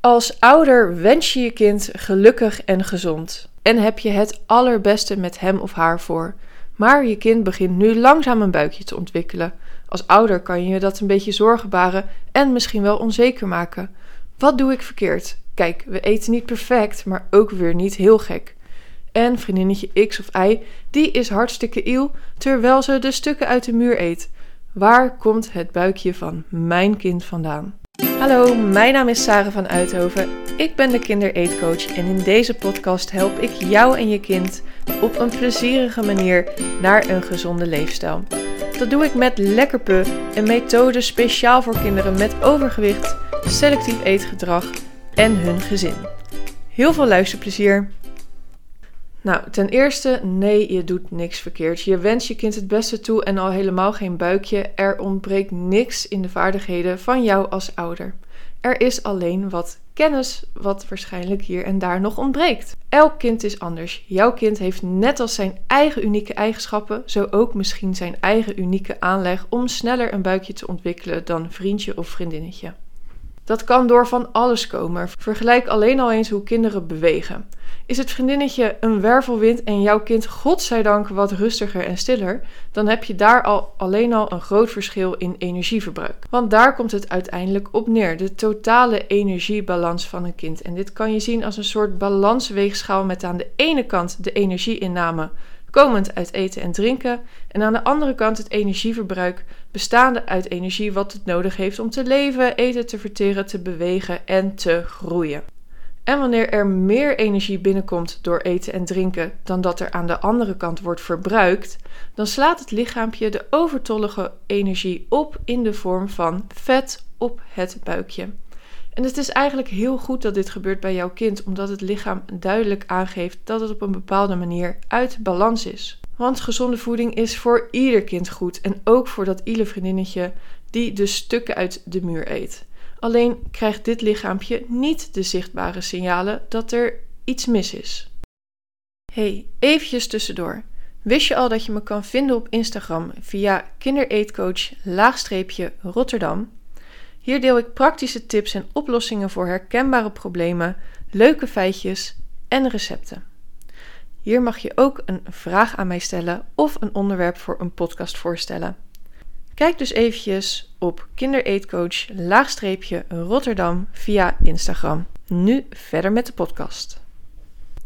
Als ouder wens je je kind gelukkig en gezond en heb je het allerbeste met hem of haar voor. Maar je kind begint nu langzaam een buikje te ontwikkelen. Als ouder kan je dat een beetje zorgen baren en misschien wel onzeker maken. Wat doe ik verkeerd? Kijk, we eten niet perfect, maar ook weer niet heel gek. En vriendinnetje X of Y, die is hartstikke iel, terwijl ze de stukken uit de muur eet. Waar komt het buikje van mijn kind vandaan? Hallo, mijn naam is Sarah van Uithoven. Ik ben de kindereetcoach en in deze podcast help ik jou en je kind op een plezierige manier naar een gezonde leefstijl. Dat doe ik met Lekkerpe, een methode speciaal voor kinderen met overgewicht, selectief eetgedrag en hun gezin. Heel veel luisterplezier! Nou, ten eerste, nee, je doet niks verkeerd. Je wenst je kind het beste toe en al helemaal geen buikje. Er ontbreekt niks in de vaardigheden van jou als ouder. Er is alleen wat kennis wat waarschijnlijk hier en daar nog ontbreekt. Elk kind is anders. Jouw kind heeft net als zijn eigen unieke eigenschappen, zo ook misschien zijn eigen unieke aanleg om sneller een buikje te ontwikkelen dan vriendje of vriendinnetje. Dat kan door van alles komen. Vergelijk alleen al eens hoe kinderen bewegen. Is het vriendinnetje een wervelwind en jouw kind godzijdank wat rustiger en stiller, dan heb je daar al alleen al een groot verschil in energieverbruik. Want daar komt het uiteindelijk op neer, de totale energiebalans van een kind. En dit kan je zien als een soort balansweegschaal met aan de ene kant de energieinname komend uit eten en drinken, en aan de andere kant het energieverbruik bestaande uit energie wat het nodig heeft om te leven, eten te verteren, te bewegen en te groeien. En wanneer er meer energie binnenkomt door eten en drinken dan dat er aan de andere kant wordt verbruikt, dan slaat het lichaampje de overtollige energie op in de vorm van vet op het buikje. En het is eigenlijk heel goed dat dit gebeurt bij jouw kind, omdat het lichaam duidelijk aangeeft dat het op een bepaalde manier uit balans is. Want gezonde voeding is voor ieder kind goed en ook voor dat ile vriendinnetje die de stukken uit de muur eet. Alleen krijgt dit lichaampje niet de zichtbare signalen dat er iets mis is. Hey, eventjes tussendoor. Wist je al dat je me kan vinden op Instagram via kindereetcoach Rotterdam? Hier deel ik praktische tips en oplossingen voor herkenbare problemen, leuke feitjes en recepten. Hier mag je ook een vraag aan mij stellen of een onderwerp voor een podcast voorstellen. Kijk dus eventjes op kindereetcoach Rotterdam via Instagram. Nu verder met de podcast.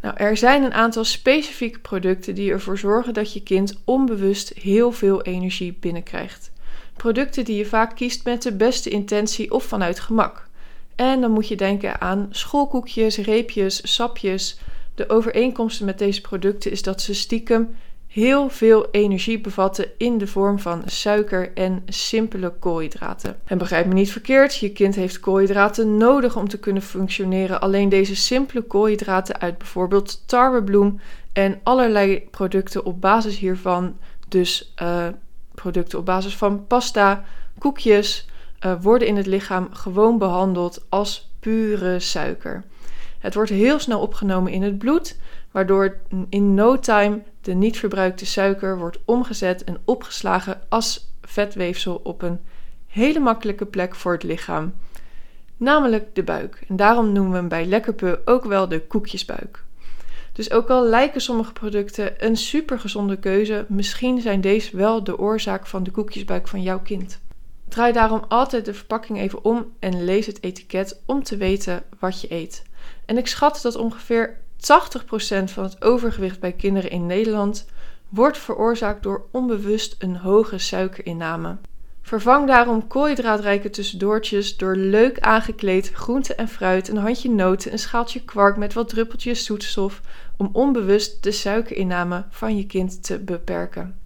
Nou, er zijn een aantal specifieke producten die ervoor zorgen dat je kind onbewust heel veel energie binnenkrijgt. Producten die je vaak kiest met de beste intentie of vanuit gemak. En dan moet je denken aan schoolkoekjes, reepjes, sapjes. De overeenkomsten met deze producten is dat ze stiekem heel veel energie bevatten in de vorm van suiker en simpele koolhydraten. En begrijp me niet verkeerd, je kind heeft koolhydraten nodig om te kunnen functioneren. Alleen deze simpele koolhydraten uit bijvoorbeeld tarwebloem en allerlei producten op basis hiervan, dus uh, producten op basis van pasta, koekjes, uh, worden in het lichaam gewoon behandeld als pure suiker. Het wordt heel snel opgenomen in het bloed, waardoor in no time de niet verbruikte suiker wordt omgezet en opgeslagen als vetweefsel op een hele makkelijke plek voor het lichaam, namelijk de buik. En daarom noemen we hem bij Lekkerpe ook wel de koekjesbuik. Dus ook al lijken sommige producten een supergezonde keuze, misschien zijn deze wel de oorzaak van de koekjesbuik van jouw kind. Draai daarom altijd de verpakking even om en lees het etiket om te weten wat je eet. En ik schat dat ongeveer 80% van het overgewicht bij kinderen in Nederland wordt veroorzaakt door onbewust een hoge suikerinname. Vervang daarom koolhydraatrijke tussendoortjes door leuk aangekleed groente en fruit, een handje noten, een schaaltje kwark met wat druppeltjes zoetstof om onbewust de suikerinname van je kind te beperken.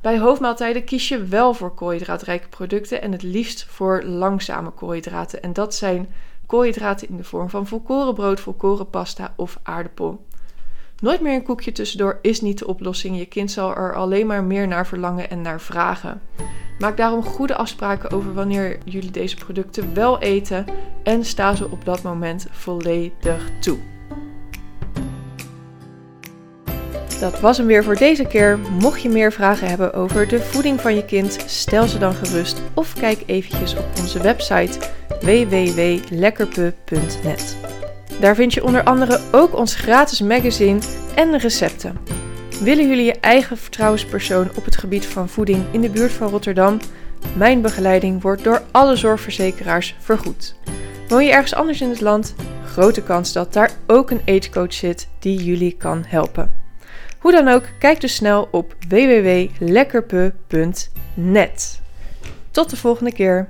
Bij hoofdmaaltijden kies je wel voor koolhydraatrijke producten en het liefst voor langzame koolhydraten. En dat zijn koolhydraten in de vorm van volkorenbrood, volkorenpasta of aardappel. Nooit meer een koekje tussendoor is niet de oplossing. Je kind zal er alleen maar meer naar verlangen en naar vragen. Maak daarom goede afspraken over wanneer jullie deze producten wel eten en sta ze op dat moment volledig toe. Dat was hem weer voor deze keer. Mocht je meer vragen hebben over de voeding van je kind, stel ze dan gerust of kijk eventjes op onze website www.lekkerpe.net. Daar vind je onder andere ook ons gratis magazine en recepten. Willen jullie je eigen vertrouwenspersoon op het gebied van voeding in de buurt van Rotterdam? Mijn begeleiding wordt door alle zorgverzekeraars vergoed. Woon je ergens anders in het land? Grote kans dat daar ook een eetcoach zit die jullie kan helpen. Hoe dan ook, kijk dus snel op www.lekkerpe.net. Tot de volgende keer.